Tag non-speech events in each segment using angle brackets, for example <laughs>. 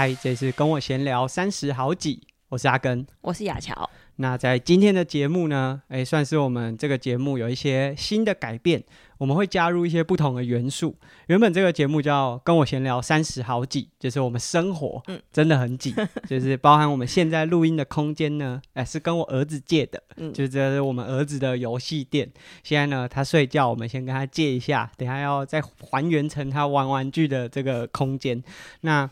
嗨，这是跟我闲聊三十好几，我是阿根，我是雅乔。那在今天的节目呢，诶，算是我们这个节目有一些新的改变，我们会加入一些不同的元素。原本这个节目叫跟我闲聊三十好几，就是我们生活 <laughs> 真的很挤，嗯、就是包含我们现在录音的空间呢，诶，是跟我儿子借的，嗯、就是这是我们儿子的游戏店。现在呢，他睡觉，我们先跟他借一下，等下要再还原成他玩玩具的这个空间。那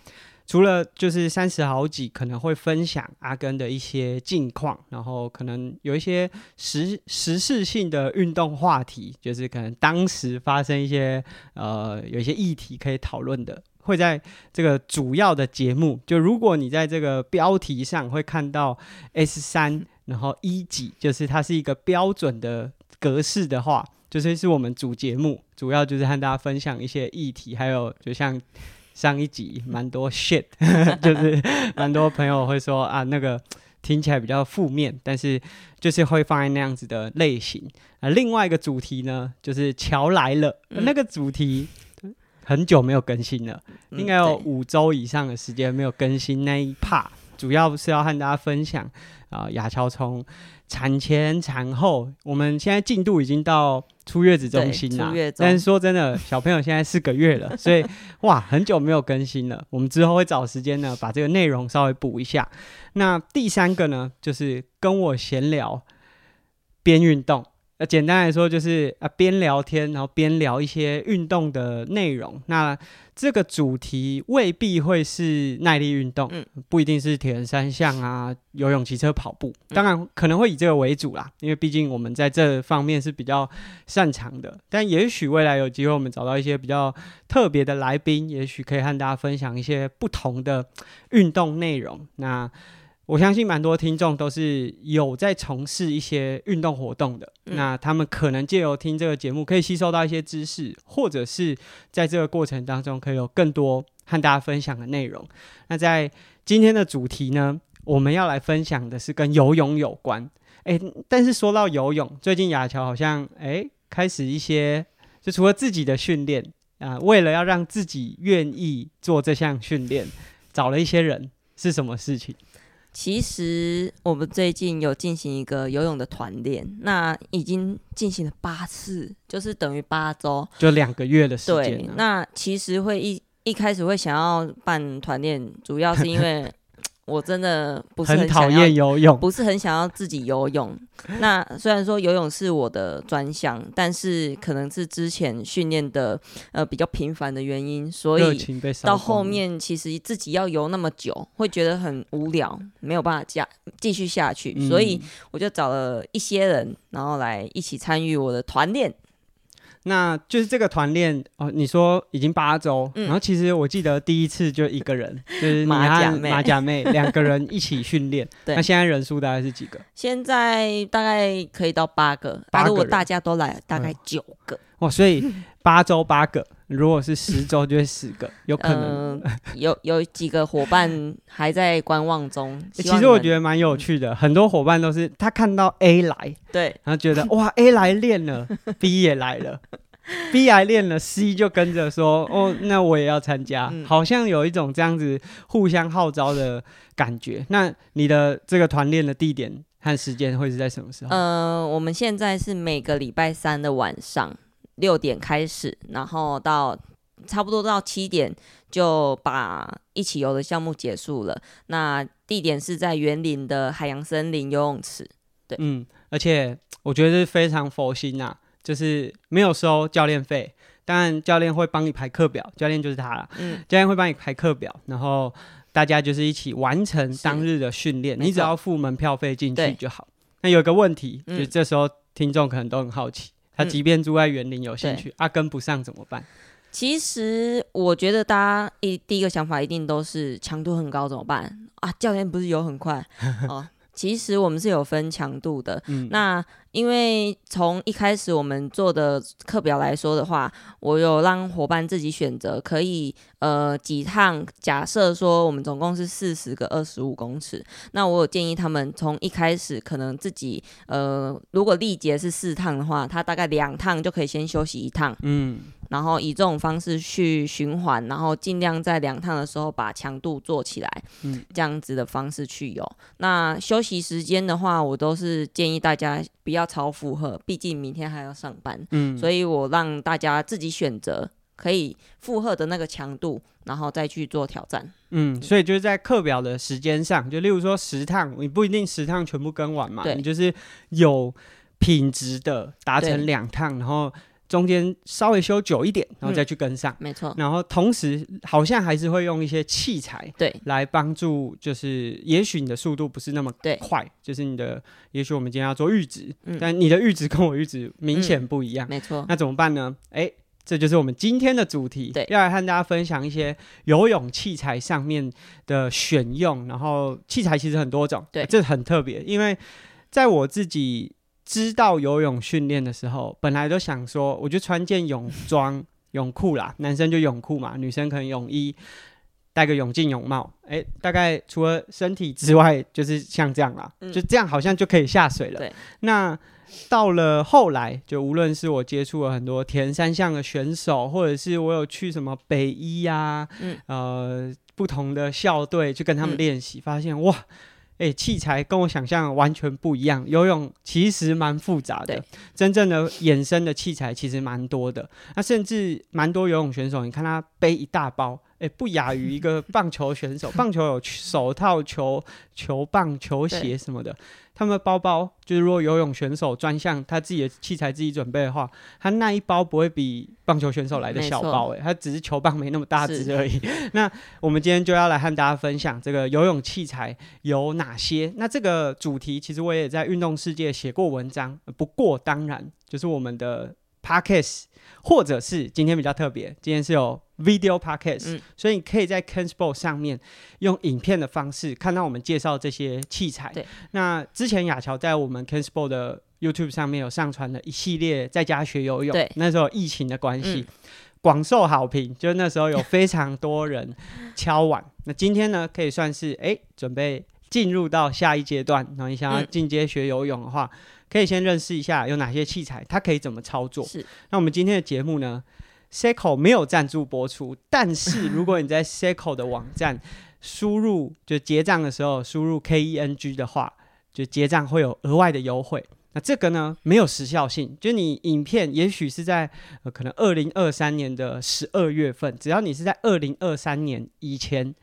除了就是三十好几可能会分享阿根的一些近况，然后可能有一些时时事性的运动话题，就是可能当时发生一些呃有一些议题可以讨论的，会在这个主要的节目。就如果你在这个标题上会看到 S 三，然后一几，就是它是一个标准的格式的话，就是是我们主节目，主要就是和大家分享一些议题，还有就像。上一集蛮多 shit，<laughs> 就是蛮多朋友会说啊，那个听起来比较负面，但是就是会放在那样子的类型。啊，另外一个主题呢，就是乔来了，嗯、那个主题很久没有更新了，嗯、应该有五周以上的时间没有更新那一 part，主要是要和大家分享啊，亚乔从。产前产后，我们现在进度已经到出月子中心了。但是说真的，小朋友现在四个月了，所以 <laughs> 哇，很久没有更新了。我们之后会找时间呢，把这个内容稍微补一下。那第三个呢，就是跟我闲聊边运动。那简单来说，就是啊，边聊天，然后边聊一些运动的内容。那这个主题未必会是耐力运动，嗯，不一定是铁人三项啊，游泳、骑车、跑步。当然可能会以这个为主啦，因为毕竟我们在这方面是比较擅长的。但也许未来有机会，我们找到一些比较特别的来宾，也许可以和大家分享一些不同的运动内容。那。我相信蛮多听众都是有在从事一些运动活动的，嗯、那他们可能借由听这个节目，可以吸收到一些知识，或者是在这个过程当中，可以有更多和大家分享的内容。那在今天的主题呢，我们要来分享的是跟游泳有关。诶，但是说到游泳，最近雅乔好像诶开始一些，就除了自己的训练啊，为了要让自己愿意做这项训练，找了一些人，是什么事情？其实我们最近有进行一个游泳的团练，那已经进行了八次，就是等于八周，就两个月的时间。对，那其实会一一开始会想要办团练，主要是因为。我真的不是很讨厌游泳，不是很想要自己游泳。那虽然说游泳是我的专项，但是可能是之前训练的呃比较频繁的原因，所以到后面其实自己要游那么久，会觉得很无聊，没有办法加继续下去，嗯、所以我就找了一些人，然后来一起参与我的团练。那就是这个团练哦，你说已经八周，嗯、然后其实我记得第一次就一个人，就是马甲妹，马甲妹两个人一起训练。<laughs> 对，那现在人数大概是几个？现在大概可以到八个，八个如果大家都来，大概九个。嗯、哦，所以八周八个，如果是十周就会十个，<laughs> 有可能。呃、有有几个伙伴还在观望中。<laughs> 其实我觉得蛮有趣的，嗯、很多伙伴都是他看到 A 来，对，然后觉得哇 A 来练了，<laughs> B 也来了。B 来练了，C 就跟着说：“哦，那我也要参加。嗯”好像有一种这样子互相号召的感觉。那你的这个团练的地点和时间会是在什么时候？呃，我们现在是每个礼拜三的晚上六点开始，然后到差不多到七点就把一起游的项目结束了。那地点是在园林的海洋森林游泳池。对，嗯，而且我觉得是非常佛心呐、啊。就是没有收教练费，当然教练会帮你排课表，教练就是他了。嗯，教练会帮你排课表，然后大家就是一起完成当日的训练，你只要付门票费进去就好。那有个问题，嗯、就这时候听众可能都很好奇，他即便住在园林有兴趣，啊、跟不上怎么办？其实我觉得大家一第一个想法一定都是强度很高怎么办啊？教练不是游很快哦。其实我们是有分强度的，<laughs> 嗯、那因为从一开始我们做的课表来说的话，我有让伙伴自己选择可以呃几趟。假设说我们总共是四十个二十五公尺，那我有建议他们从一开始可能自己呃，如果力竭是四趟的话，他大概两趟就可以先休息一趟，嗯。然后以这种方式去循环，然后尽量在两趟的时候把强度做起来，嗯，这样子的方式去游。那休息时间的话，我都是建议大家不要超负荷，毕竟明天还要上班，嗯，所以我让大家自己选择可以负荷的那个强度，然后再去做挑战。嗯，所以就是在课表的时间上，就例如说十趟，你不一定十趟全部跟完嘛，对，你就是有品质的达成两趟，然后。中间稍微修久一点，然后再去跟上，嗯、没错。然后同时好像还是会用一些器材，对，来帮助。就是也许你的速度不是那么快，就是你的，也许我们今天要做阈值，嗯、但你的阈值跟我阈值明显不一样，嗯、没错。那怎么办呢？哎，这就是我们今天的主题，对，要来和大家分享一些游泳器材上面的选用。然后器材其实很多种，对，这很特别，因为在我自己。知道游泳训练的时候，本来都想说，我就穿件泳装、<laughs> 泳裤啦，男生就泳裤嘛，女生可能泳衣，戴个泳镜、泳帽，哎、欸，大概除了身体之外，就是像这样啦，嗯、就这样好像就可以下水了。对那到了后来，就无论是我接触了很多铁人三项的选手，或者是我有去什么北一呀、啊，嗯、呃，不同的校队去跟他们练习，嗯、发现哇。诶、欸，器材跟我想象完全不一样。游泳其实蛮复杂的，真正的衍生的器材其实蛮多的。那甚至蛮多游泳选手，你看他背一大包。哎、欸，不亚于一个棒球选手。<laughs> 棒球有手套、球球棒、球鞋什么的。对他们的包包就是，如果游泳选手专项他自己的器材自己准备的话，他那一包不会比棒球选手来的小包。诶，他只是球棒没那么大只而已。<laughs> 那我们今天就要来和大家分享这个游泳器材有哪些。那这个主题其实我也在运动世界写过文章。不过当然，就是我们的 Podcast 或者是今天比较特别，今天是有。Video podcast，、嗯、所以你可以在 CANSPORT 上面用影片的方式看到我们介绍这些器材。对那之前雅乔在我们 CANSPORT 的 YouTube 上面有上传了一系列在家学游泳。对那时候疫情的关系，广、嗯、受好评，就那时候有非常多人敲碗。那今天呢，可以算是哎、欸，准备进入到下一阶段。然后你想要进阶学游泳的话，嗯、可以先认识一下有哪些器材，它可以怎么操作。是。那我们今天的节目呢？Ceco 没有赞助播出，但是如果你在 Ceco 的网站 <laughs> 输入就结账的时候输入 K E N G 的话，就结账会有额外的优惠。那这个呢，没有时效性，就你影片也许是在、呃、可能二零二三年的十二月份，只要你是在二零二三年以前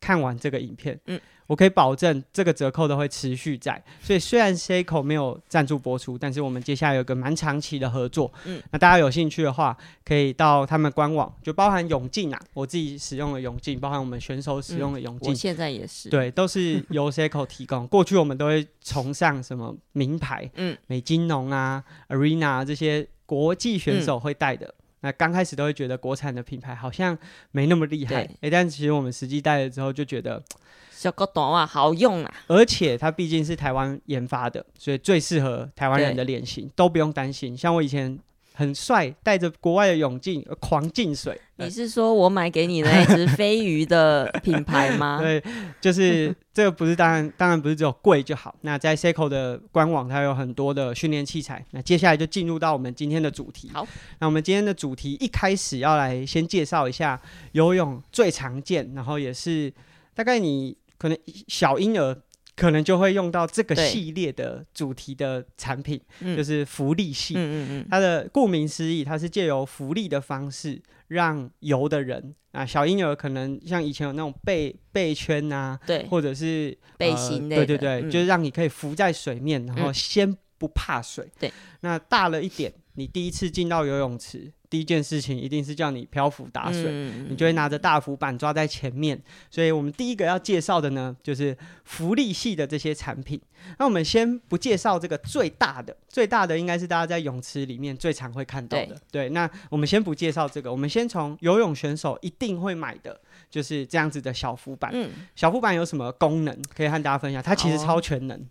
看完这个影片，嗯。我可以保证这个折扣都会持续在，所以虽然 Ceco 没有赞助播出，但是我们接下来有个蛮长期的合作。嗯，那大家有兴趣的话，可以到他们官网，就包含泳镜啊，我自己使用的泳镜，包含我们选手使用的泳镜，我现在也是，对，都是由 Ceco 提供。过去我们都会崇尚什么名牌，嗯，美津浓啊、Arena 这些国际选手会带的。嗯、那刚开始都会觉得国产的品牌好像没那么厉害，哎、欸，但其实我们实际戴了之后就觉得。小个短袜好用啊，而且它毕竟是台湾研发的，所以最适合台湾人的脸型，都不用担心。像我以前很帅，戴着国外的泳镜狂进水。你是说我买给你的那只飞鱼的品牌吗？<laughs> 对，就是这个不是当然，当然不是只有贵就好。那在 Ceco 的官网，它有很多的训练器材。那接下来就进入到我们今天的主题。好，那我们今天的主题一开始要来先介绍一下游泳最常见，然后也是大概你。可能小婴儿可能就会用到这个系列的主题的产品，就是福利系。嗯嗯嗯，它的顾名思义，它是借由福利的方式让游的人啊，小婴儿可能像以前有那种背背圈啊，对，或者是背心，对对对，嗯、就是让你可以浮在水面，然后先不怕水。对，那大了一点，你第一次进到游泳池。第一件事情一定是叫你漂浮打水，嗯、你就会拿着大浮板抓在前面。所以我们第一个要介绍的呢，就是浮力系的这些产品。那我们先不介绍这个最大的，最大的应该是大家在泳池里面最常会看到的。对，对，那我们先不介绍这个，我们先从游泳选手一定会买的，就是这样子的小浮板。嗯、小浮板有什么功能可以和大家分享？它其实超全能。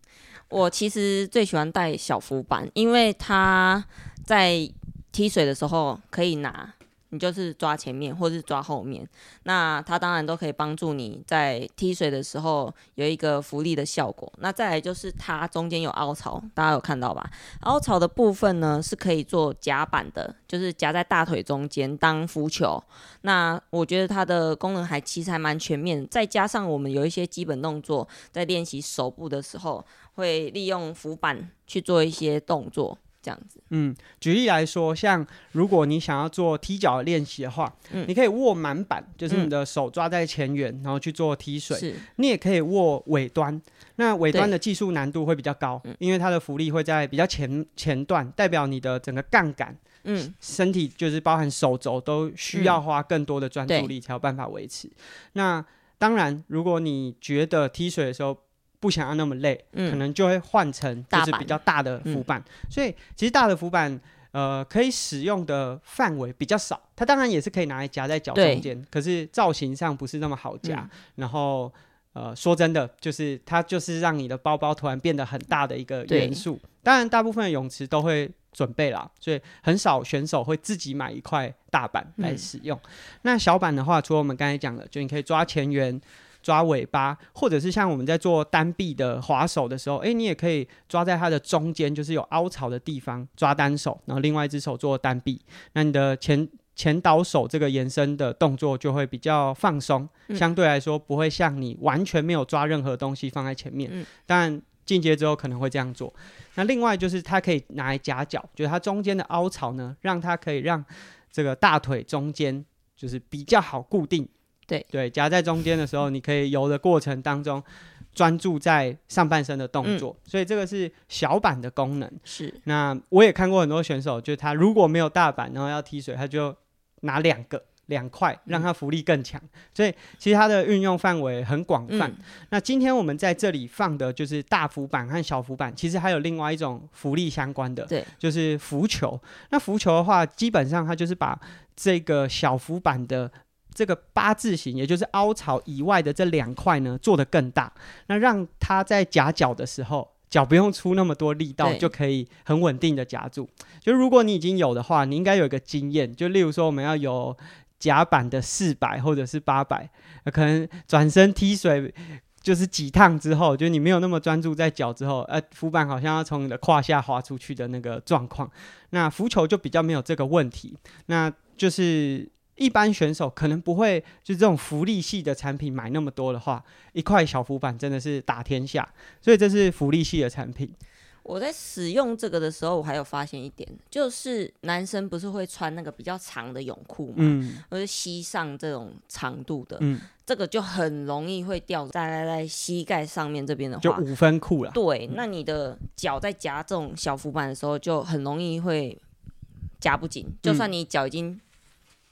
我其实最喜欢带小浮板，因为它在踢水的时候可以拿。你就是抓前面或是抓后面，那它当然都可以帮助你在踢水的时候有一个浮力的效果。那再来就是它中间有凹槽，大家有看到吧？凹槽的部分呢是可以做夹板的，就是夹在大腿中间当浮球。那我觉得它的功能还其实还蛮全面，再加上我们有一些基本动作，在练习手部的时候会利用浮板去做一些动作。这样子，嗯，举例来说，像如果你想要做踢脚的练习的话，嗯，你可以握满板，就是你的手抓在前缘，嗯，然后去做踢水。是，你也可以握尾端，那尾端的技术难度会比较高，因为它的浮力会在比较前前段，代表你的整个杠杆，嗯，身体就是包含手肘都需要花更多的专注力才有办法维持。那当然，如果你觉得踢水的时候，不想要那么累，嗯、可能就会换成就是比较大的浮板。嗯、所以其实大的浮板，呃，可以使用的范围比较少。它当然也是可以拿来夹在脚中间，可是造型上不是那么好夹。嗯、然后，呃，说真的，就是它就是让你的包包突然变得很大的一个元素。当然，大部分的泳池都会准备啦，所以很少选手会自己买一块大板来使用。嗯、那小板的话，除了我们刚才讲的，就你可以抓前缘。抓尾巴，或者是像我们在做单臂的滑手的时候，诶，你也可以抓在它的中间，就是有凹槽的地方抓单手，然后另外一只手做单臂。那你的前前导手这个延伸的动作就会比较放松，相对来说不会像你完全没有抓任何东西放在前面。但进阶之后可能会这样做。那另外就是它可以拿来夹脚，就是它中间的凹槽呢，让它可以让这个大腿中间就是比较好固定。对对，夹在中间的时候，你可以游的过程当中专注在上半身的动作，嗯、所以这个是小板的功能。是，那我也看过很多选手，就是他如果没有大板，然后要踢水，他就拿两个两块，让它浮力更强。嗯、所以其实它的运用范围很广泛。嗯、那今天我们在这里放的就是大浮板和小浮板，其实还有另外一种浮力相关的，对，就是浮球。那浮球的话，基本上它就是把这个小浮板的。这个八字形，也就是凹槽以外的这两块呢，做得更大，那让它在夹脚的时候，脚不用出那么多力道，就可以很稳定的夹住。就如果你已经有的话，你应该有一个经验，就例如说我们要有夹板的四百或者是八百，可能转身踢水就是几趟之后，就你没有那么专注在脚之后，呃，浮板好像要从你的胯下滑出去的那个状况，那浮球就比较没有这个问题，那就是。一般选手可能不会就这种福利系的产品买那么多的话，一块小浮板真的是打天下，所以这是福利系的产品。我在使用这个的时候，我还有发现一点，就是男生不是会穿那个比较长的泳裤嘛，嗯，或是膝上这种长度的，嗯，这个就很容易会掉在在膝盖上面这边的话，就五分裤了。对，那你的脚在夹这种小浮板的时候，就很容易会夹不紧，就算你脚已经。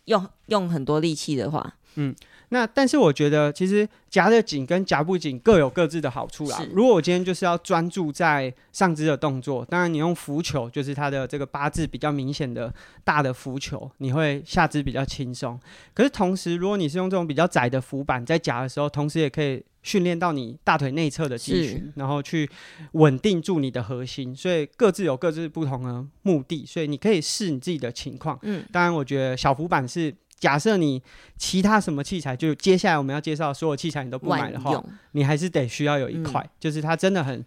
用用很多力气的话，嗯，那但是我觉得其实夹得紧跟夹不紧各有各自的好处啦。如果我今天就是要专注在上肢的动作，当然你用浮球，就是它的这个八字比较明显的大的浮球，你会下肢比较轻松。可是同时，如果你是用这种比较窄的浮板在夹的时候，同时也可以训练到你大腿内侧的肌群，然后去稳定住你的核心。所以各自有各自不同的目的，所以你可以试你自己的情况。嗯，当然，我觉得小浮板是。假设你其他什么器材，就接下来我们要介绍所有器材你都不买的话，你还是得需要有一块，嗯、就是它真的很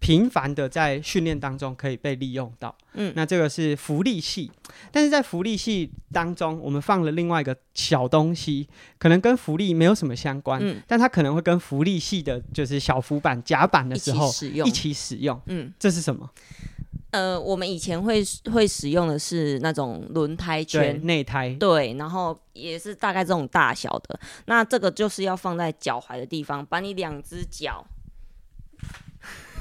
频繁的在训练当中可以被利用到。嗯，那这个是浮力系，但是在浮力系当中，我们放了另外一个小东西，可能跟浮力没有什么相关，嗯、但它可能会跟浮力系的，就是小浮板夹板的时候一起使用。一起使用。嗯，这是什么？呃，我们以前会会使用的是那种轮胎圈内胎，对，然后也是大概这种大小的。那这个就是要放在脚踝的地方，把你两只脚，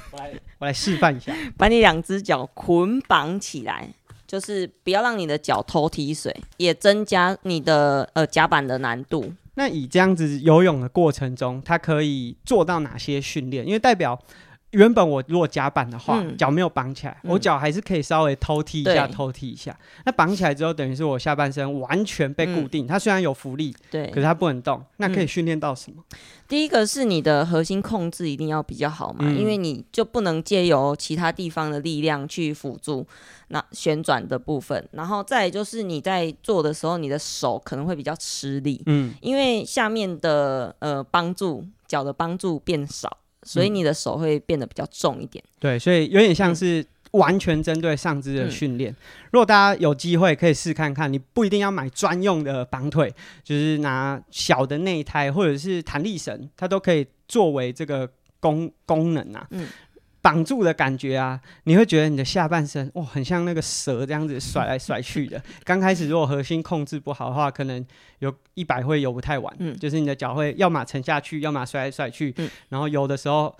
我来 <laughs> 我来示范一下，<laughs> 把你两只脚捆绑起来，就是不要让你的脚偷踢水，也增加你的呃甲板的难度。那以这样子游泳的过程中，它可以做到哪些训练？因为代表。原本我如果夹板的话，脚、嗯、没有绑起来，嗯、我脚还是可以稍微偷踢一下，偷踢一下。那绑起来之后，等于是我下半身完全被固定。嗯、它虽然有浮力，对，可是它不能动。那可以训练到什么？第一个是你的核心控制一定要比较好嘛，嗯、因为你就不能借由其他地方的力量去辅助那旋转的部分。然后再就是你在做的时候，你的手可能会比较吃力，嗯，因为下面的呃帮助脚的帮助变少。所以你的手会变得比较重一点，对，所以有点像是完全针对上肢的训练。嗯、如果大家有机会可以试看看，你不一定要买专用的绑腿，就是拿小的内胎或者是弹力绳，它都可以作为这个功功能啊。嗯。绑住的感觉啊，你会觉得你的下半身哇，很像那个蛇这样子甩来甩去的。<laughs> 刚开始如果核心控制不好的话，可能有一百会游不太完。嗯，就是你的脚会要么沉下去，要么甩来甩去。嗯，然后游的时候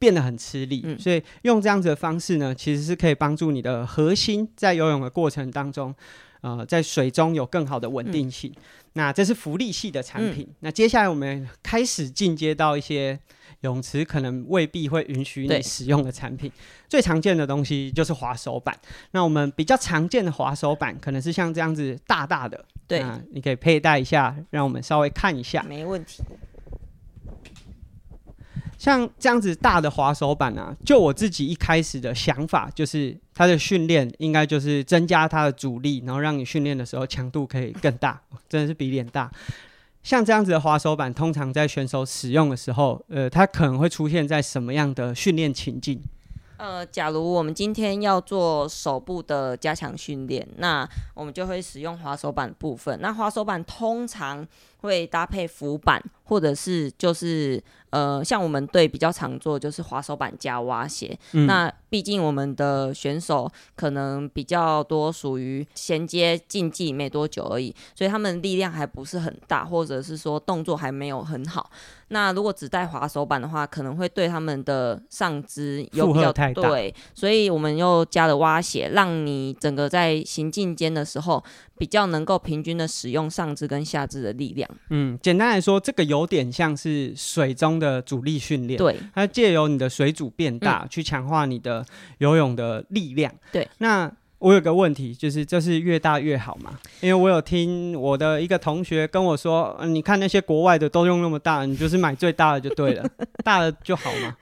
变得很吃力。嗯，所以用这样子的方式呢，其实是可以帮助你的核心在游泳的过程当中，呃，在水中有更好的稳定性。嗯，那这是浮力系的产品。嗯，那接下来我们开始进阶到一些。泳池可能未必会允许你使用的产品，最常见的东西就是滑手板。那我们比较常见的滑手板，可能是像这样子大大的，对，你可以佩戴一下，让我们稍微看一下。没问题。像这样子大的滑手板啊，就我自己一开始的想法，就是它的训练应该就是增加它的阻力，然后让你训练的时候强度可以更大，真的是比脸大。像这样子的滑手板，通常在选手使用的时候，呃，它可能会出现在什么样的训练情境？呃，假如我们今天要做手部的加强训练，那我们就会使用滑手板部分。那滑手板通常会搭配浮板，或者是就是。呃，像我们队比较常做就是滑手板加蛙鞋。嗯、那毕竟我们的选手可能比较多属于衔接竞技没多久而已，所以他们力量还不是很大，或者是说动作还没有很好。那如果只带滑手板的话，可能会对他们的上肢有比较太大。对，所以我们又加了蛙鞋，让你整个在行进间的时候比较能够平均的使用上肢跟下肢的力量。嗯，简单来说，这个有点像是水中的阻力训练，对，它借由你的水阻变大，嗯、去强化你的游泳的力量。对，那我有个问题，就是这是越大越好吗？因为我有听我的一个同学跟我说，你看那些国外的都用那么大，你就是买最大的就对了，<laughs> 大的就好吗？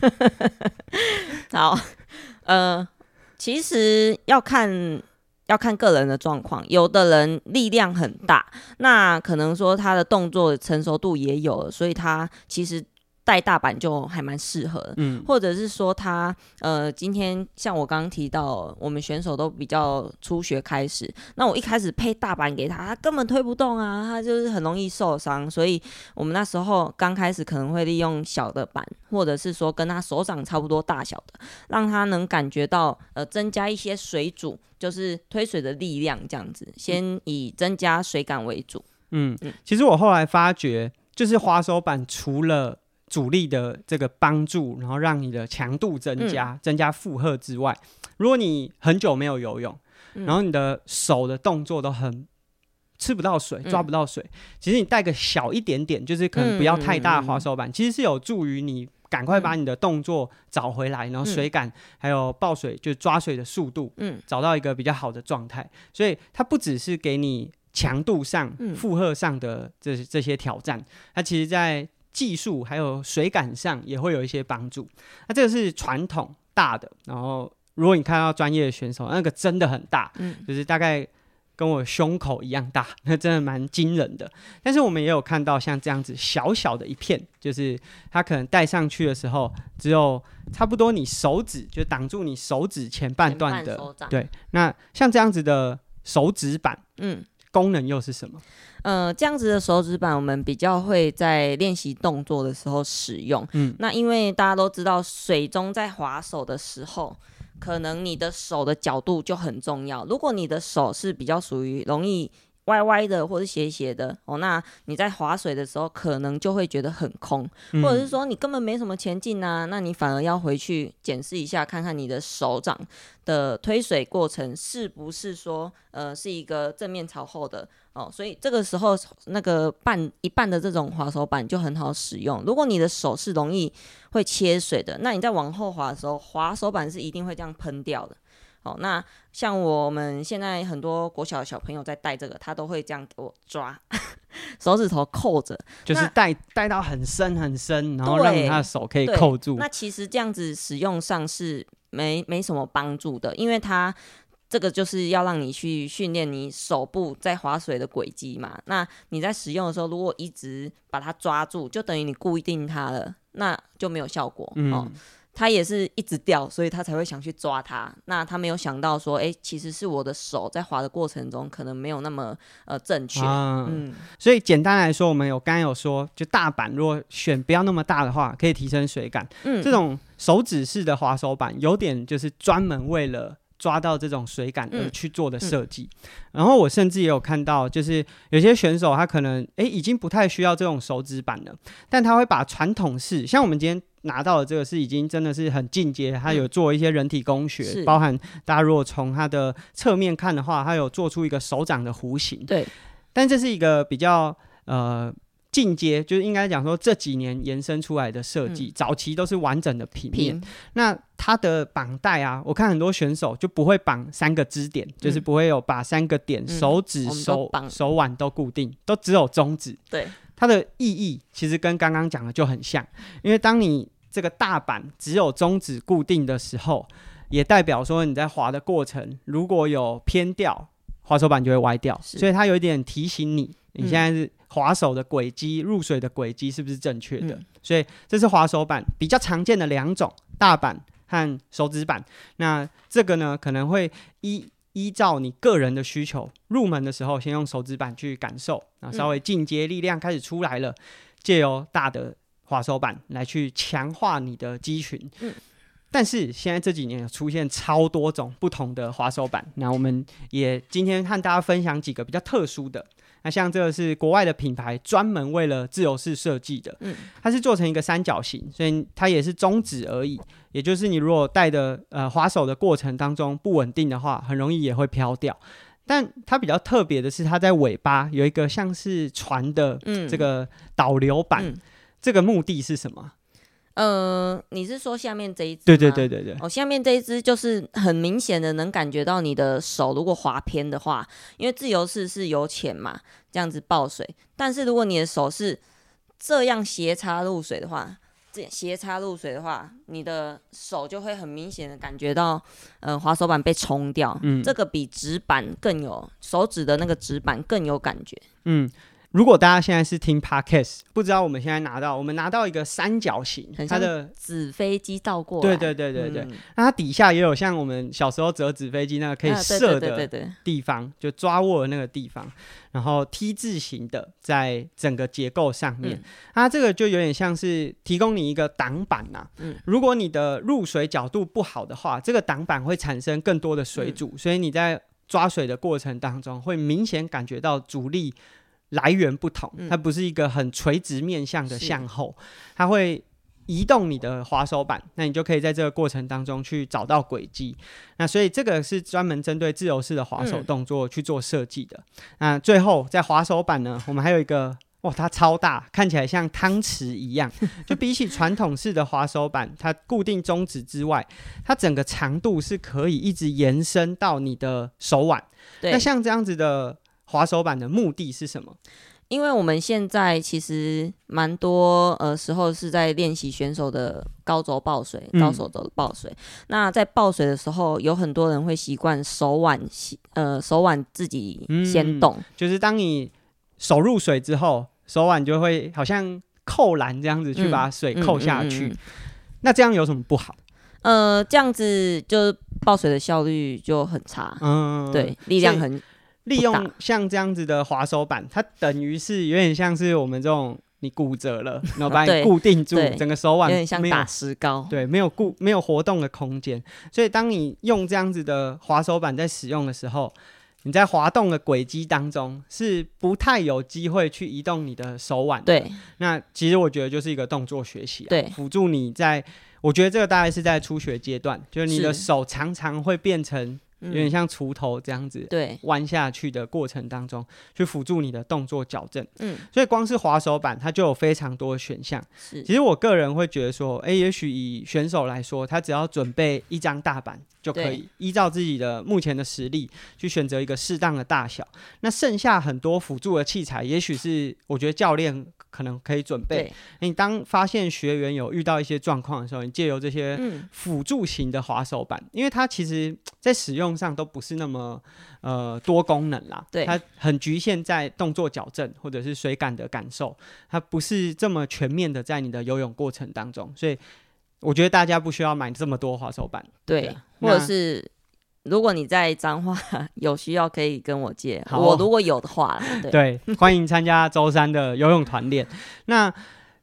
<laughs> 好，呃，其实要看。要看个人的状况，有的人力量很大，那可能说他的动作成熟度也有了，所以他其实。带大板就还蛮适合的，嗯，或者是说他呃，今天像我刚刚提到，我们选手都比较初学开始，那我一开始配大板给他，他根本推不动啊，他就是很容易受伤，所以我们那时候刚开始可能会利用小的板，或者是说跟他手掌差不多大小的，让他能感觉到呃增加一些水阻，就是推水的力量这样子，先以增加水感为主。嗯。嗯，其实我后来发觉，就是滑手板除了阻力的这个帮助，然后让你的强度增加，嗯、增加负荷之外，如果你很久没有游泳，嗯、然后你的手的动作都很吃不到水，抓不到水，嗯、其实你带个小一点点，就是可能不要太大的滑手板，嗯、其实是有助于你赶快把你的动作找回来，嗯、然后水感还有抱水就抓水的速度，嗯，找到一个比较好的状态。所以它不只是给你强度上、负荷上的这这些挑战，它其实在技术还有水感上也会有一些帮助。那这个是传统大的，然后如果你看到专业的选手，那个真的很大，嗯，就是大概跟我胸口一样大，<laughs> 那真的蛮惊人的。但是我们也有看到像这样子小小的一片，就是它可能戴上去的时候，只有差不多你手指就挡住你手指前半段的，对。那像这样子的手指板，嗯，功能又是什么？呃，这样子的手指板，我们比较会在练习动作的时候使用。嗯，那因为大家都知道，水中在划手的时候，可能你的手的角度就很重要。如果你的手是比较属于容易歪歪的或者斜斜的哦，那你在划水的时候可能就会觉得很空，嗯、或者是说你根本没什么前进啊，那你反而要回去检视一下，看看你的手掌的推水过程是不是说呃是一个正面朝后的哦，所以这个时候那个半一半的这种滑手板就很好使用。如果你的手是容易会切水的，那你在往后滑的时候，滑手板是一定会这样喷掉的。哦，那像我们现在很多国小的小朋友在带这个，他都会这样给我抓，手指头扣着，就是带带到很深很深，然后让他的手可以扣住。那其实这样子使用上是没没什么帮助的，因为它这个就是要让你去训练你手部在划水的轨迹嘛。那你在使用的时候，如果一直把它抓住，就等于你固定它了，那就没有效果。嗯。哦他也是一直掉，所以他才会想去抓它。那他没有想到说，哎、欸，其实是我的手在滑的过程中可能没有那么呃正确。啊、嗯，所以简单来说，我们有刚刚有说，就大板如果选不要那么大的话，可以提升水感。嗯，这种手指式的滑手板有点就是专门为了抓到这种水感而去做的设计。嗯嗯、然后我甚至也有看到，就是有些选手他可能诶、欸、已经不太需要这种手指板了，但他会把传统式，像我们今天。拿到的这个是已经真的是很进阶，他有做一些人体工学，嗯、包含大家如果从它的侧面看的话，它有做出一个手掌的弧形。对，但这是一个比较呃进阶，就是应该讲说这几年延伸出来的设计，嗯、早期都是完整的平面。平那它的绑带啊，我看很多选手就不会绑三个支点，嗯、就是不会有把三个点、嗯、手指、手手腕都固定，都只有中指。对。它的意义其实跟刚刚讲的就很像，因为当你这个大板只有中指固定的时候，也代表说你在滑的过程如果有偏掉，滑手板就会歪掉，所以它有一点提醒你，你现在是滑手的轨迹、入水的轨迹是不是正确的？嗯、所以这是滑手板比较常见的两种，大板和手指板。那这个呢，可能会依。依照你个人的需求，入门的时候先用手指板去感受，啊稍微进阶，力量开始出来了，借由大的滑手板来去强化你的肌群。嗯，但是现在这几年有出现超多种不同的滑手板，那我们也今天和大家分享几个比较特殊的。那像这个是国外的品牌，专门为了自由式设计的，嗯，它是做成一个三角形，所以它也是中指而已。也就是你如果戴的呃滑手的过程当中不稳定的话，很容易也会飘掉。但它比较特别的是，它在尾巴有一个像是船的这个导流板，嗯嗯、这个目的是什么？呃，你是说下面这一支？对对对对对。哦，下面这一支就是很明显的能感觉到你的手如果滑偏的话，因为自由式是由浅嘛，这样子抱水。但是如果你的手是这样斜插入水的话，这斜插入水的话，你的手就会很明显的感觉到，呃，滑手板被冲掉。嗯，这个比指板更有手指的那个指板更有感觉。嗯。如果大家现在是听 Podcast，不知道我们现在拿到，我们拿到一个三角形，它的纸飞机倒过来，对对对对对，嗯、那它底下也有像我们小时候折纸飞机那个可以射的地方，就抓握的那个地方，然后 T 字形的在整个结构上面，嗯、它这个就有点像是提供你一个挡板呐、啊。嗯，如果你的入水角度不好的话，这个挡板会产生更多的水阻，嗯、所以你在抓水的过程当中会明显感觉到阻力。来源不同，它不是一个很垂直面向的向后，是它会移动你的滑手板，那你就可以在这个过程当中去找到轨迹。那所以这个是专门针对自由式的滑手动作去做设计的。嗯、那最后在滑手板呢，我们还有一个哇，它超大，看起来像汤匙一样，<laughs> 就比起传统式的滑手板，它固定中指之外，它整个长度是可以一直延伸到你的手腕。对那像这样子的。滑手板的目的是什么？因为我们现在其实蛮多呃时候是在练习选手的高肘抱水、嗯、高手肘的抱水。那在抱水的时候，有很多人会习惯手腕呃手腕自己先动、嗯，就是当你手入水之后，手腕就会好像扣篮这样子去把水扣下去。那这样有什么不好？呃，这样子就抱水的效率就很差。嗯，对，力量很。利用像这样子的滑手板，它等于是有点像是我们这种你骨折了，<laughs> 然后把你固定住，整个手腕有点像打石膏，对，没有固没有活动的空间。所以当你用这样子的滑手板在使用的时候，你在滑动的轨迹当中是不太有机会去移动你的手腕的。对，那其实我觉得就是一个动作学习、啊，对，辅助你在。我觉得这个大概是在初学阶段，就是你的手常常会变成。有点像锄头这样子，对，弯下去的过程当中，去辅助你的动作矫正。嗯，所以光是滑手板，它就有非常多的选项。是，其实我个人会觉得说，哎，也许以选手来说，他只要准备一张大板就可以，依照自己的目前的实力去选择一个适当的大小。那剩下很多辅助的器材，也许是我觉得教练可能可以准备。你当发现学员有遇到一些状况的时候，你借由这些辅助型的滑手板，嗯，因为它其实在使用上都不是那么呃多功能啦，对，它很局限在动作矫正或者是水感的感受，它不是这么全面的在你的游泳过程当中，所以我觉得大家不需要买这么多滑手板，对，对或者是如果你在彰化 <laughs> 有需要可以跟我借，我如果有的话，<laughs> 对，对欢迎参加周三的游泳团练。那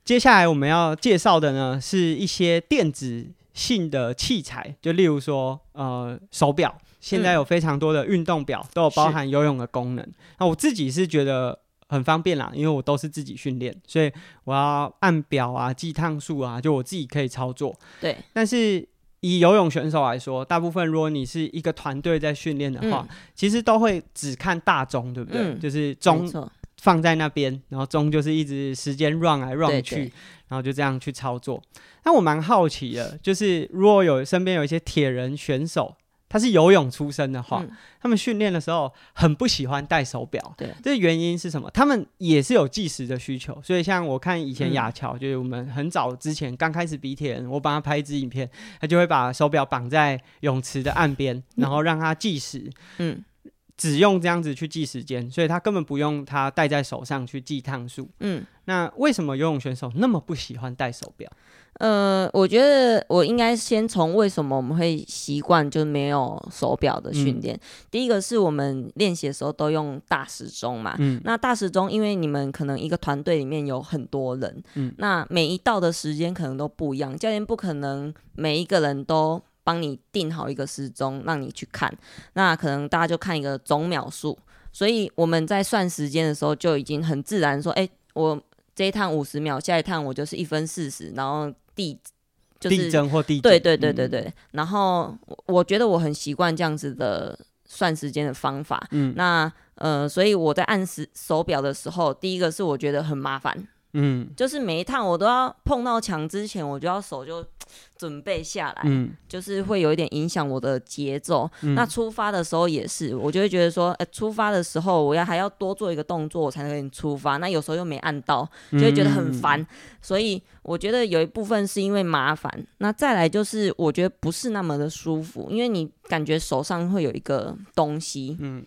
接下来我们要介绍的呢，是一些电子性的器材，就例如说，呃，手表，现在有非常多的运动表都有包含游泳的功能。那我自己是觉得很方便啦，因为我都是自己训练，所以我要按表啊、计趟数啊，就我自己可以操作。对。但是以游泳选手来说，大部分如果你是一个团队在训练的话，嗯，其实都会只看大钟，对不对？嗯，就是钟放在那边，然后钟就是一直时间 run 来 run 去。然后就这样去操作。那我蛮好奇的，就是如果有身边有一些铁人选手，他是游泳出身的话，嗯、他们训练的时候很不喜欢戴手表。对，这原因是什么？他们也是有计时的需求。所以像我看以前亚乔、嗯，就是我们很早之前刚开始比铁人，我帮他拍一支影片，他就会把手表绑在泳池的岸边，然后让他计时。嗯。只用这样子去记时间，所以他根本不用他戴在手上去记趟数。嗯，那为什么游泳选手那么不喜欢戴手表？呃，我觉得我应该先从为什么我们会习惯就没有手表的训练。嗯。第一个是我们练习的时候都用大时钟嘛。嗯。那大时钟，因为你们可能一个团队里面有很多人，嗯，那每一道的时间可能都不一样，教练不可能每一个人都。帮你定好一个时钟，让你去看。那可能大家就看一个总秒数，所以我们在算时间的时候就已经很自然说：“哎、欸，我这一趟五十秒，下一趟我就是一分四十。”然后递就是递增或递减。对对对对对。嗯、然后我觉得我很习惯这样子的算时间的方法。嗯。那呃，所以我在按时手表的时候，第一个是我觉得很麻烦。嗯，就是每一趟我都要碰到墙之前，我就要手就 <tsk> 准备下来，嗯，就是会有一点影响我的节奏，嗯。那出发的时候也是，我就会觉得说，呃，出发的时候我要还要多做一个动作，我才能出发。那有时候又没按到，就会觉得很烦，嗯。所以我觉得有一部分是因为麻烦，那再来就是我觉得不是那么的舒服，因为你感觉手上会有一个东西，嗯，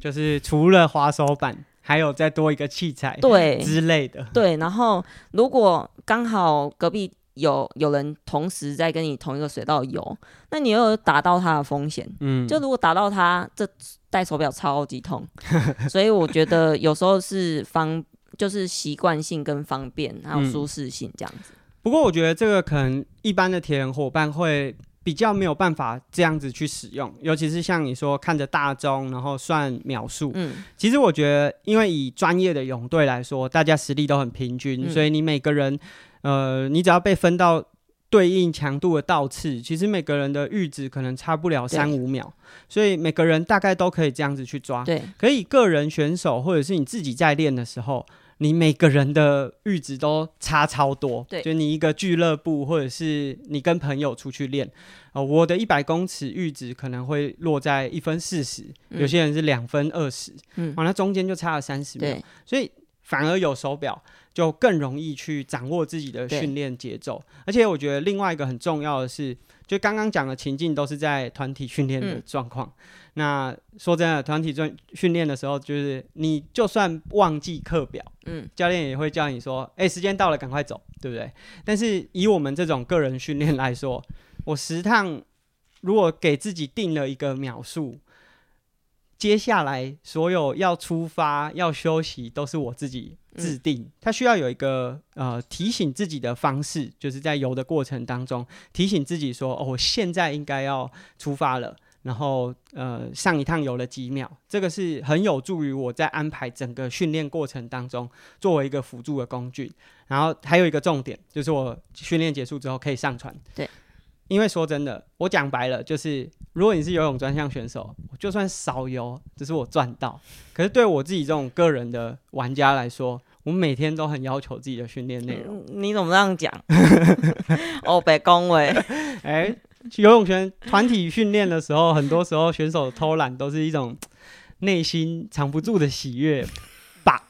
就是除了滑手板。还有再多一个器材，对 <laughs> 之类的，对。然后如果刚好隔壁有有人同时在跟你同一个水道游，那你又有打到他的风险。嗯，就如果打到他，这戴手表超级痛。<laughs> 所以我觉得有时候是方，就是习惯性跟方便，还有舒适性这样子。嗯。不过我觉得这个可能一般的铁人伙伴会。比较没有办法这样子去使用，尤其是像你说看着大钟，然后算秒数。嗯，其实我觉得，因为以专业的泳队来说，大家实力都很平均，嗯，所以你每个人，呃，你只要被分到对应强度的倒刺，其实每个人的阈值可能差不了三五秒，所以每个人大概都可以这样子去抓。对，可以个人选手或者是你自己在练的时候。你每个人的阈值都差超多，对，就你一个俱乐部，或者是你跟朋友出去练，哦、呃，我的一百公尺阈值可能会落在一分四十、嗯，有些人是两分二十，嗯，完了中间就差了三十秒，所以反而有手表就更容易去掌握自己的训练节奏，而且我觉得另外一个很重要的是，就刚刚讲的情境都是在团体训练的状况。嗯那说真的，团体训训练的时候，就是你就算忘记课表，嗯，教练也会叫你说：“哎、欸，时间到了，赶快走，对不对？”但是以我们这种个人训练来说，我十趟如果给自己定了一个秒数，接下来所有要出发、要休息都是我自己制定。嗯、它需要有一个呃提醒自己的方式，就是在游的过程当中提醒自己说：“哦，我现在应该要出发了。”然后呃上一趟游了几秒，这个是很有助于我在安排整个训练过程当中作为一个辅助的工具。然后还有一个重点就是我训练结束之后可以上传。对，因为说真的，我讲白了就是，如果你是游泳专项选手，我就算少游，只是我赚到。可是对我自己这种个人的玩家来说，我每天都很要求自己的训练内容。你怎么这样讲？<laughs> 哦，别恭维。<laughs> 哎。游泳圈团体训练的时候，很多时候选手偷懒都是一种内心藏不住的喜悦吧？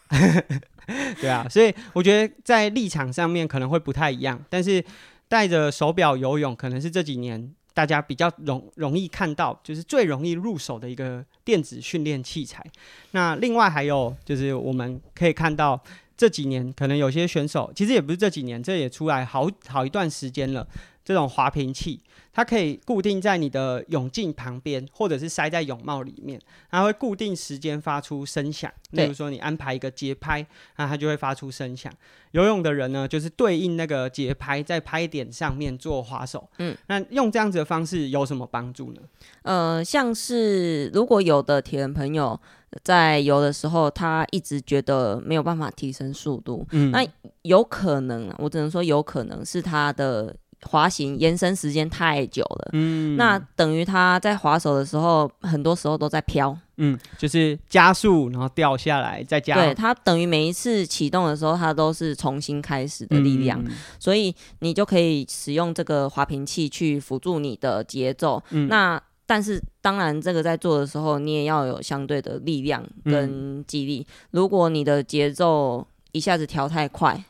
<laughs> 对啊，所以我觉得在立场上面可能会不太一样，但是带着手表游泳可能是这几年大家比较容容易看到，就是最容易入手的一个电子训练器材。那另外还有就是我们可以看到这几年可能有些选手，其实也不是这几年，这也出来好好一段时间了，这种滑屏器。它可以固定在你的泳镜旁边，或者是塞在泳帽里面，它会固定时间发出声响。例如说，你安排一个节拍，那它就会发出声响。游泳的人呢，就是对应那个节拍，在拍点上面做滑手。嗯，那用这样子的方式有什么帮助呢？呃，像是如果有的铁人朋友在游的时候，他一直觉得没有办法提升速度，嗯，那有可能，我只能说有可能是他的。滑行延伸时间太久了，嗯，那等于他在滑手的时候，很多时候都在飘，嗯，就是加速然后掉下来再加，对，它等于每一次启动的时候，它都是重新开始的力量，嗯，所以你就可以使用这个滑屏器去辅助你的节奏，嗯，那但是当然这个在做的时候，你也要有相对的力量跟肌力，嗯，如果你的节奏一下子调太快。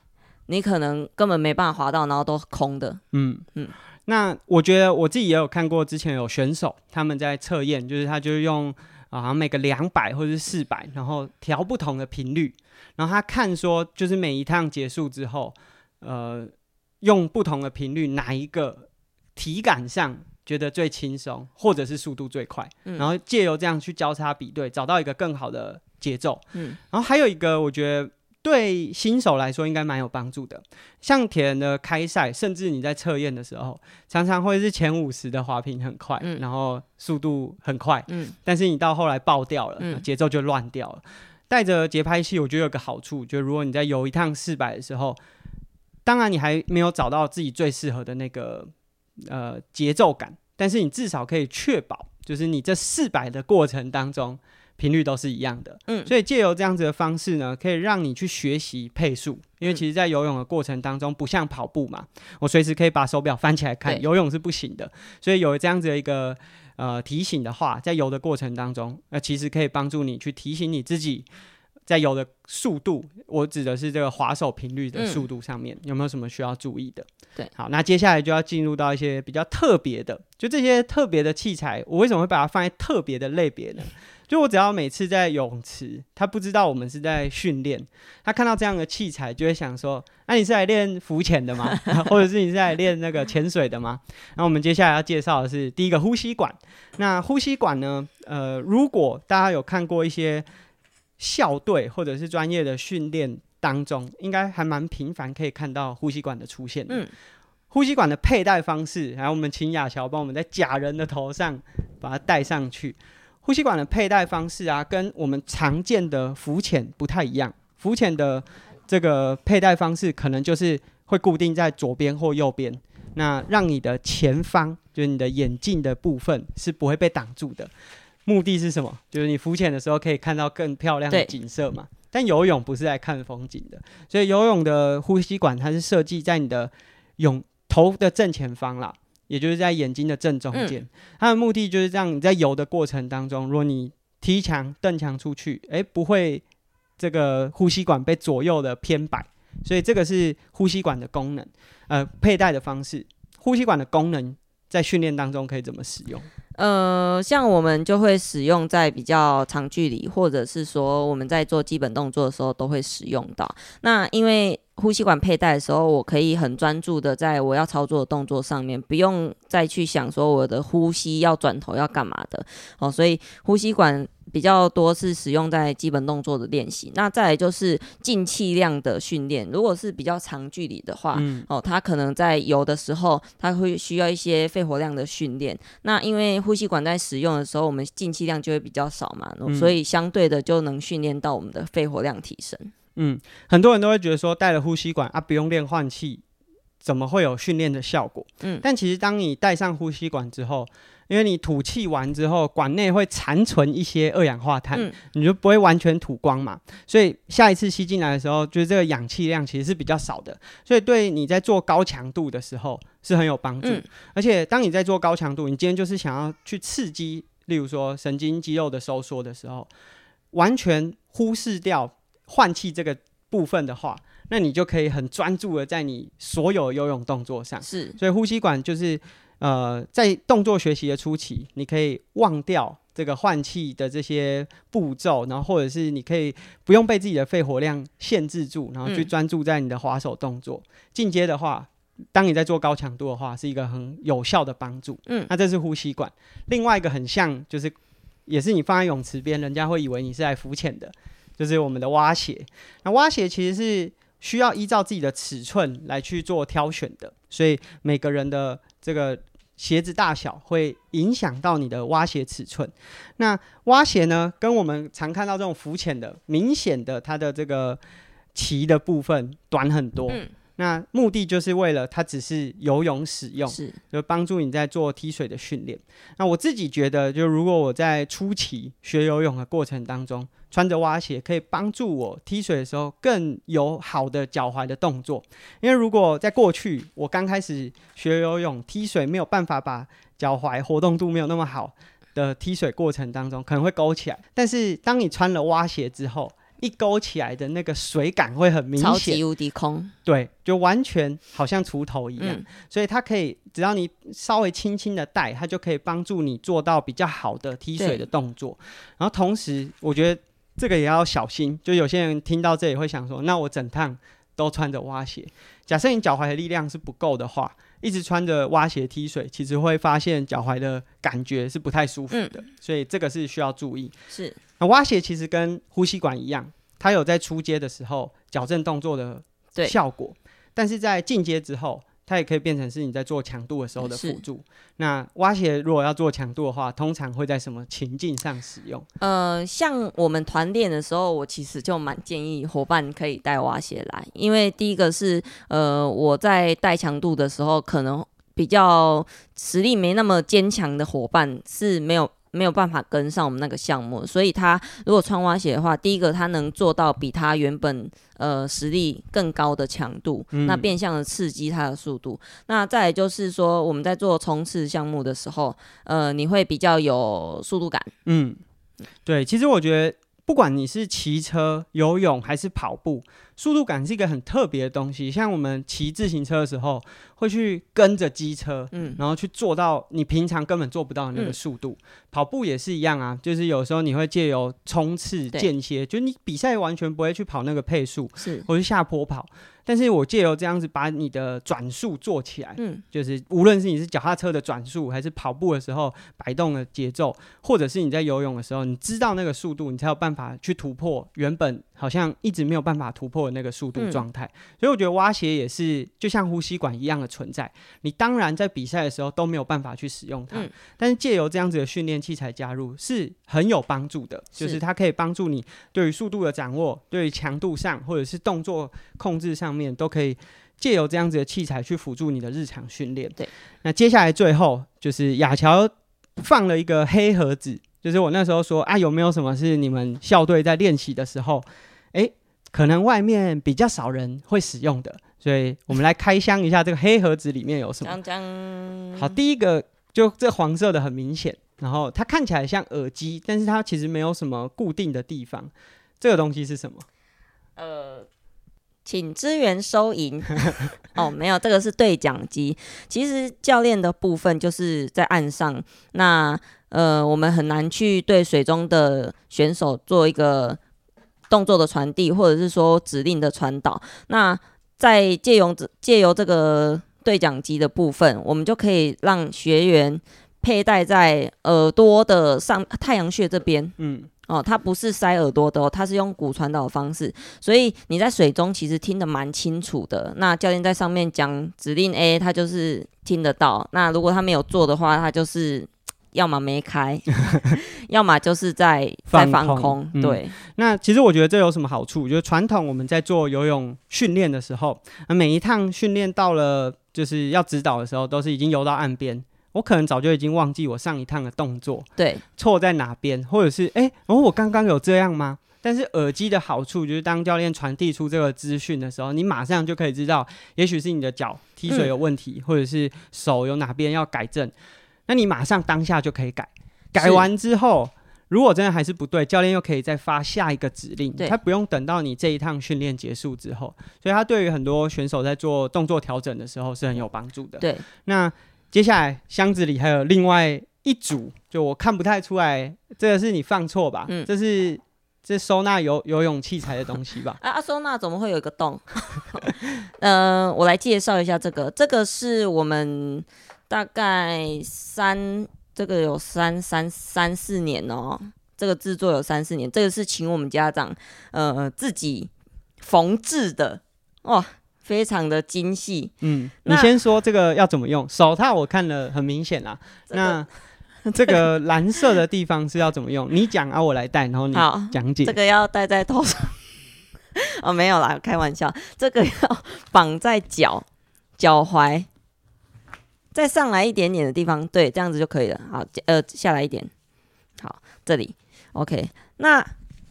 你可能根本没办法滑到，然后都空的。嗯嗯，那我觉得我自己也有看过，之前有选手他们在测验，就是他就是用啊，好像每个两百或者是四百，然后调不同的频率，然后他看说，就是每一趟结束之后，呃，用不同的频率，哪一个体感上觉得最轻松，或者是速度最快，嗯、然后借由这样去交叉比对，找到一个更好的节奏。嗯，然后还有一个，我觉得。对新手来说应该蛮有帮助的，像铁人的开赛，甚至你在测验的时候，常常会是前五十的滑屏很快，嗯，然后速度很快，嗯，但是你到后来爆掉了，嗯，节奏就乱掉了。带着节拍器，我觉得有个好处，就如果你在游一趟四百的时候，当然你还没有找到自己最适合的那个呃节奏感，但是你至少可以确保，就是你这四百的过程当中。频率都是一样的，嗯，所以借由这样子的方式呢，可以让你去学习配速，因为其实，在游泳的过程当中，不像跑步嘛，我随时可以把手表翻起来看，游泳是不行的，所以有这样子的一个呃提醒的话，在游的过程当中，那其实可以帮助你去提醒你自己在游的速度，我指的是这个滑手频率的速度上面，有没有什么需要注意的？对，好，那接下来就要进入到一些比较特别的，就这些特别的器材，我为什么会把它放在特别的类别呢？就我只要每次在泳池，他不知道我们是在训练，他看到这样的器材，就会想说：“那、啊、你是来练浮潜的吗？<laughs> 或者是你是来练那个潜水的吗？”那我们接下来要介绍的是第一个呼吸管。那呼吸管呢？呃，如果大家有看过一些校队或者是专业的训练当中，应该还蛮频繁可以看到呼吸管的出现的。嗯，呼吸管的佩戴方式，然后我们请亚乔帮我们在假人的头上把它戴上去。呼吸管的佩戴方式啊，跟我们常见的浮潜不太一样。浮潜的这个佩戴方式，可能就是会固定在左边或右边，那让你的前方，就是你的眼镜的部分，是不会被挡住的。目的是什么？就是你浮潜的时候可以看到更漂亮的景色嘛。但游泳不是来看风景的，所以游泳的呼吸管它是设计在你的泳头的正前方啦。也就是在眼睛的正中间，嗯，它的目的就是让你在游的过程当中，如果你踢墙、蹬墙出去，诶，不会这个呼吸管被左右的偏摆，所以这个是呼吸管的功能，呃，佩戴的方式。呼吸管的功能在训练当中可以怎么使用？呃，像我们就会使用在比较长距离，或者是说我们在做基本动作的时候都会使用到。那因为呼吸管佩戴的时候，我可以很专注的在我要操作的动作上面，不用再去想说我的呼吸要转头要干嘛的哦。所以呼吸管比较多是使用在基本动作的练习。那再来就是进气量的训练，如果是比较长距离的话，嗯、哦，它可能在游的时候，它会需要一些肺活量的训练。那因为呼吸管在使用的时候，我们进气量就会比较少嘛，哦、所以相对的就能训练到我们的肺活量提升。嗯，很多人都会觉得说戴了呼吸管啊，不用练换气，怎么会有训练的效果？嗯，但其实当你戴上呼吸管之后，因为你吐气完之后，管内会残存一些二氧化碳，嗯、你就不会完全吐光嘛，所以下一次吸进来的时候，就是这个氧气量其实是比较少的，所以对你在做高强度的时候是很有帮助。嗯、而且当你在做高强度，你今天就是想要去刺激，例如说神经肌肉的收缩的时候，完全忽视掉。换气这个部分的话，那你就可以很专注的在你所有游泳动作上。是，所以呼吸管就是呃，在动作学习的初期，你可以忘掉这个换气的这些步骤，然后或者是你可以不用被自己的肺活量限制住，然后去专注在你的划手动作。进阶、嗯、的话，当你在做高强度的话，是一个很有效的帮助。嗯，那这是呼吸管。另外一个很像，就是也是你放在泳池边，人家会以为你是来浮潜的。就是我们的蛙鞋，那蛙鞋其实是需要依照自己的尺寸来去做挑选的，所以每个人的这个鞋子大小会影响到你的蛙鞋尺寸。那蛙鞋呢，跟我们常看到这种浮浅的，明显的它的这个鳍的部分短很多。那目的就是为了它只是游泳使用，是就帮助你在做踢水的训练。那我自己觉得，就如果我在初期学游泳的过程当中，穿着蛙鞋可以帮助我踢水的时候更有好的脚踝的动作。因为如果在过去我刚开始学游泳踢水没有办法把脚踝活动度没有那么好的踢水过程当中，可能会勾起来。但是当你穿了蛙鞋之后，一勾起来的那个水感会很明显，超级无敌空，对，就完全好像锄头一样，嗯、所以它可以只要你稍微轻轻的带，它就可以帮助你做到比较好的踢水的动作。然后同时，我觉得这个也要小心，就有些人听到这里会想说，那我整趟都穿着蛙鞋，假设你脚踝的力量是不够的话，一直穿着蛙鞋踢水，其实会发现脚踝的感觉是不太舒服的，嗯、所以这个是需要注意。是。那蛙鞋其实跟呼吸管一样，它有在出阶的时候矫正动作的效果，但是在进阶之后，它也可以变成是你在做强度的时候的辅助。那蛙鞋如果要做强度的话，通常会在什么情境上使用？呃，像我们团练的时候，我其实就蛮建议伙伴可以带蛙鞋来，因为第一个是呃我在带强度的时候，可能比较实力没那么坚强的伙伴是没有。没有办法跟上我们那个项目，所以他如果穿蛙鞋的话，第一个他能做到比他原本呃实力更高的强度，嗯、那变相的刺激他的速度。那再来就是说，我们在做冲刺项目的时候，呃，你会比较有速度感。嗯，对，其实我觉得不管你是骑车、游泳还是跑步。速度感是一个很特别的东西，像我们骑自行车的时候，会去跟着机车，嗯，然后去做到你平常根本做不到的那个速度。嗯、跑步也是一样啊，就是有时候你会借由冲刺间歇，就你比赛完全不会去跑那个配速，是，或是下坡跑。但是我借由这样子把你的转速做起来，嗯，就是无论是你是脚踏车的转速，还是跑步的时候摆动的节奏，或者是你在游泳的时候，你知道那个速度，你才有办法去突破原本好像一直没有办法突破的那个速度状态。嗯、所以我觉得蛙鞋也是就像呼吸管一样的存在。你当然在比赛的时候都没有办法去使用它，嗯、但是借由这样子的训练器材加入是很有帮助的，就是它可以帮助你对于速度的掌握，对于强度上或者是动作控制上面。都可以借由这样子的器材去辅助你的日常训练。对，那接下来最后就是雅乔放了一个黑盒子，就是我那时候说啊，有没有什么是你们校队在练习的时候，哎、欸，可能外面比较少人会使用的，所以我们来开箱一下这个黑盒子里面有什么。<laughs> 好，第一个就这黄色的很明显，然后它看起来像耳机，但是它其实没有什么固定的地方。这个东西是什么？呃。请支援收银 <laughs> 哦，没有，这个是对讲机。其实教练的部分就是在岸上，那呃，我们很难去对水中的选手做一个动作的传递，或者是说指令的传导。那在借用这借由这个对讲机的部分，我们就可以让学员佩戴在耳朵的上太阳穴这边。嗯。哦，它不是塞耳朵的哦，它是用骨传导的方式，所以你在水中其实听得蛮清楚的。那教练在上面讲指令 A，他就是听得到。那如果他没有做的话，他就是要么没开，<laughs> 要么就是在在放空。对、嗯，那其实我觉得这有什么好处？就是传统我们在做游泳训练的时候，每一趟训练到了就是要指导的时候，都是已经游到岸边。我可能早就已经忘记我上一趟的动作，对，错在哪边，或者是哎，然、欸、后、哦、我刚刚有这样吗？但是耳机的好处就是，当教练传递出这个资讯的时候，你马上就可以知道，也许是你的脚踢水有问题，嗯、或者是手有哪边要改正，那你马上当下就可以改。改完之后，如果真的还是不对，教练又可以再发下一个指令，他不用等到你这一趟训练结束之后，所以他对于很多选手在做动作调整的时候是很有帮助的。对，那。接下来箱子里还有另外一组，就我看不太出来，这个是你放错吧？嗯，这是这收纳游游泳器材的东西吧？<laughs> 啊，收纳怎么会有一个洞？嗯、<laughs> 呃，我来介绍一下这个，这个是我们大概三，这个有三三三四年哦，这个制作有三四年，这个是请我们家长呃自己缝制的哇。非常的精细，嗯，你先说这个要怎么用？手套我看了很明显啦，这个、那 <laughs> 这个蓝色的地方是要怎么用？你讲啊，我来戴，然后你讲解。这个要戴在头上，<laughs> 哦，没有啦，开玩笑。这个要绑在脚脚踝，再上来一点点的地方，对，这样子就可以了。好，呃，下来一点，好，这里，OK，那。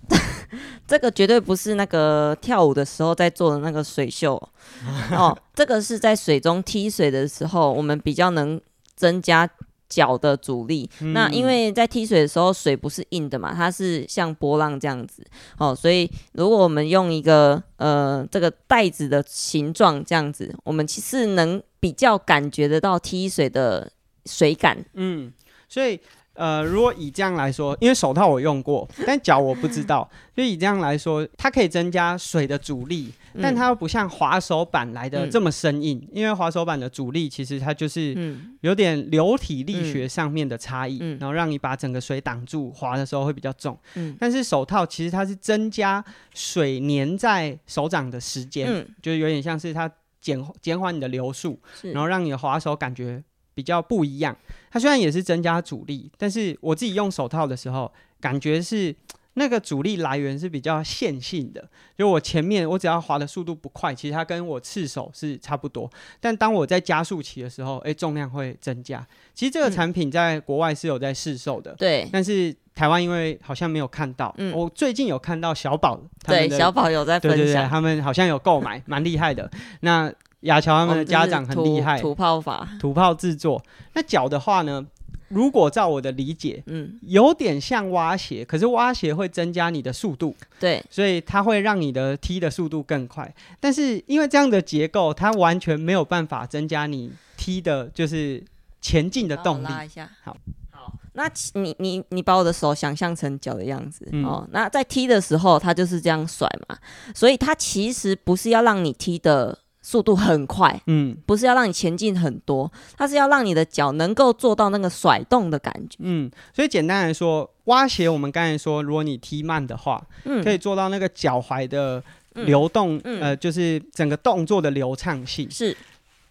<laughs> 这个绝对不是那个跳舞的时候在做的那个水袖 <laughs> 哦，这个是在水中踢水的时候，我们比较能增加脚的阻力。嗯、那因为在踢水的时候，水不是硬的嘛，它是像波浪这样子哦，所以如果我们用一个呃这个袋子的形状这样子，我们其实能比较感觉得到踢水的水感。嗯，所以。呃，如果以这样来说，因为手套我用过，<laughs> 但脚我不知道，就以这样来说，它可以增加水的阻力，嗯、但它又不像滑手板来的这么生硬，嗯、因为滑手板的阻力其实它就是有点流体力学上面的差异，嗯、然后让你把整个水挡住，滑的时候会比较重。嗯、但是手套其实它是增加水粘在手掌的时间，嗯、就有点像是它减减缓你的流速，然后让你的滑手感觉。比较不一样，它虽然也是增加阻力，但是我自己用手套的时候，感觉是那个阻力来源是比较线性的。就我前面我只要滑的速度不快，其实它跟我赤手是差不多。但当我在加速期的时候，诶、欸，重量会增加。其实这个产品在国外是有在试售的，对、嗯。但是台湾因为好像没有看到，嗯，我最近有看到小宝，对，小宝有在分享，对对对，他们好像有购买，蛮厉害的。那。亚乔他们的家长很厉害，土炮法，土炮制作。那脚的话呢？如果照我的理解，嗯，有点像挖鞋，可是挖鞋会增加你的速度，对，所以它会让你的踢的速度更快。但是因为这样的结构，它完全没有办法增加你踢的，就是前进的动力。拉一下，好，好。那你你你把我的手想象成脚的样子，嗯，哦。那在踢的时候，它就是这样甩嘛，所以它其实不是要让你踢的。速度很快，嗯，不是要让你前进很多，它是要让你的脚能够做到那个甩动的感觉，嗯，所以简单来说，蛙鞋我们刚才说，如果你踢慢的话，嗯，可以做到那个脚踝的流动，呃，就是整个动作的流畅性，是。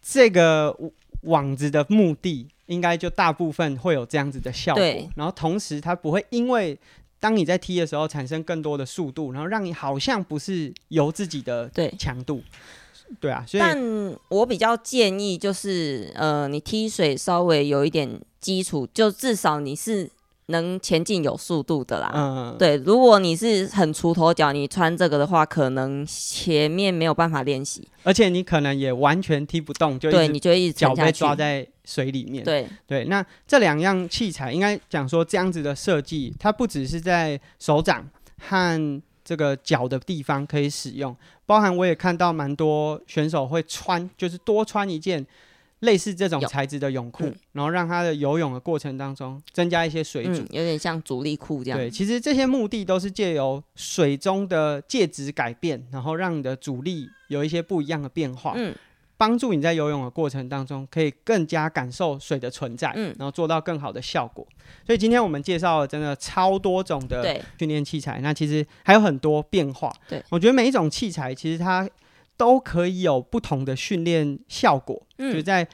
这个网子的目的，应该就大部分会有这样子的效果，然后同时它不会因为当你在踢的时候产生更多的速度，然后让你好像不是由自己的强度。对啊，所以但我比较建议就是，呃，你踢水稍微有一点基础，就至少你是能前进有速度的啦。嗯，对，如果你是很锄头脚，你穿这个的话，可能前面没有办法练习，而且你可能也完全踢不动，就对，你就一直脚被抓在水里面。对对，那这两样器材应该讲说这样子的设计，它不只是在手掌和。这个脚的地方可以使用，包含我也看到蛮多选手会穿，就是多穿一件类似这种材质的泳裤，嗯、然后让他的游泳的过程当中增加一些水阻，嗯、有点像阻力裤这样。对，其实这些目的都是借由水中的介质改变，然后让你的阻力有一些不一样的变化，嗯，帮助你在游泳的过程当中可以更加感受水的存在，嗯，然后做到更好的效果。所以今天我们介绍了真的超多种的训练器材，那其实还有很多变化。对，我觉得每一种器材其实它。都可以有不同的训练效果，嗯，就在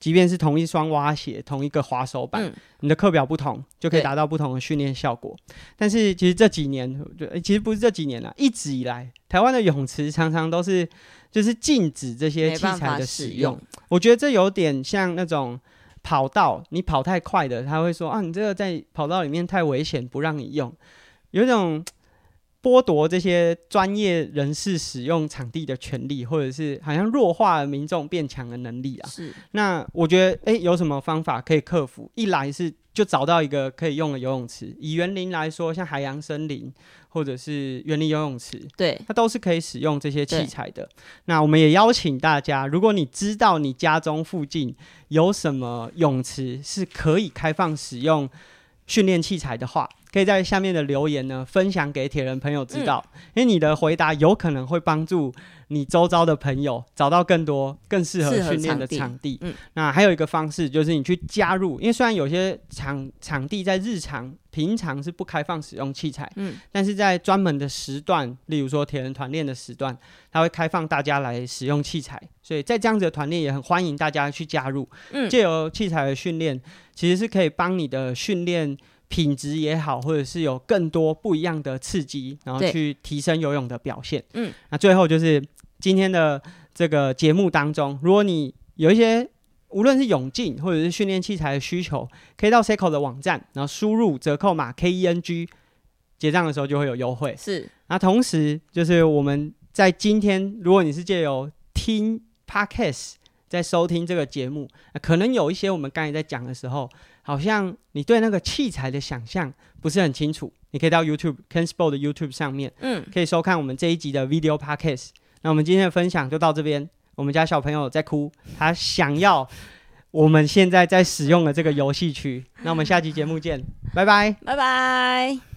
即便是同一双蛙鞋、同一个滑手板，嗯、你的课表不同，就可以达到不同的训练效果。但是其实这几年，其实不是这几年了，一直以来，台湾的泳池常常都是就是禁止这些器材的使用。我觉得这有点像那种跑道，你跑太快的，他会说啊，你这个在跑道里面太危险，不让你用，有一种。剥夺这些专业人士使用场地的权利，或者是好像弱化了民众变强的能力啊。是。那我觉得，哎、欸，有什么方法可以克服？一来是就找到一个可以用的游泳池。以园林来说，像海洋森林或者是园林游泳池，对，它都是可以使用这些器材的。那我们也邀请大家，如果你知道你家中附近有什么泳池是可以开放使用训练器材的话，可以在下面的留言呢，分享给铁人朋友知道，嗯、因为你的回答有可能会帮助你周遭的朋友找到更多更适合训练的场地。嗯，那还有一个方式就是你去加入，因为虽然有些场场地在日常平常是不开放使用器材，嗯，但是在专门的时段，例如说铁人团练的时段，它会开放大家来使用器材，所以在这样子的团练也很欢迎大家去加入。嗯，借由器材的训练，其实是可以帮你的训练。品质也好，或者是有更多不一样的刺激，然后去提升游泳的表现。嗯，那最后就是今天的这个节目当中，如果你有一些无论是泳镜或者是训练器材的需求，可以到 Ceco 的网站，然后输入折扣码 KENG，结账的时候就会有优惠。是，那同时就是我们在今天，如果你是借由听 Podcast 在收听这个节目，可能有一些我们刚才在讲的时候。好像你对那个器材的想象不是很清楚，你可以到 YouTube Ken Sport 的 YouTube 上面，嗯，可以收看我们这一集的 Video Podcast。那我们今天的分享就到这边。我们家小朋友在哭，他想要我们现在在使用的这个游戏区。那我们下期节目见，拜拜，拜拜。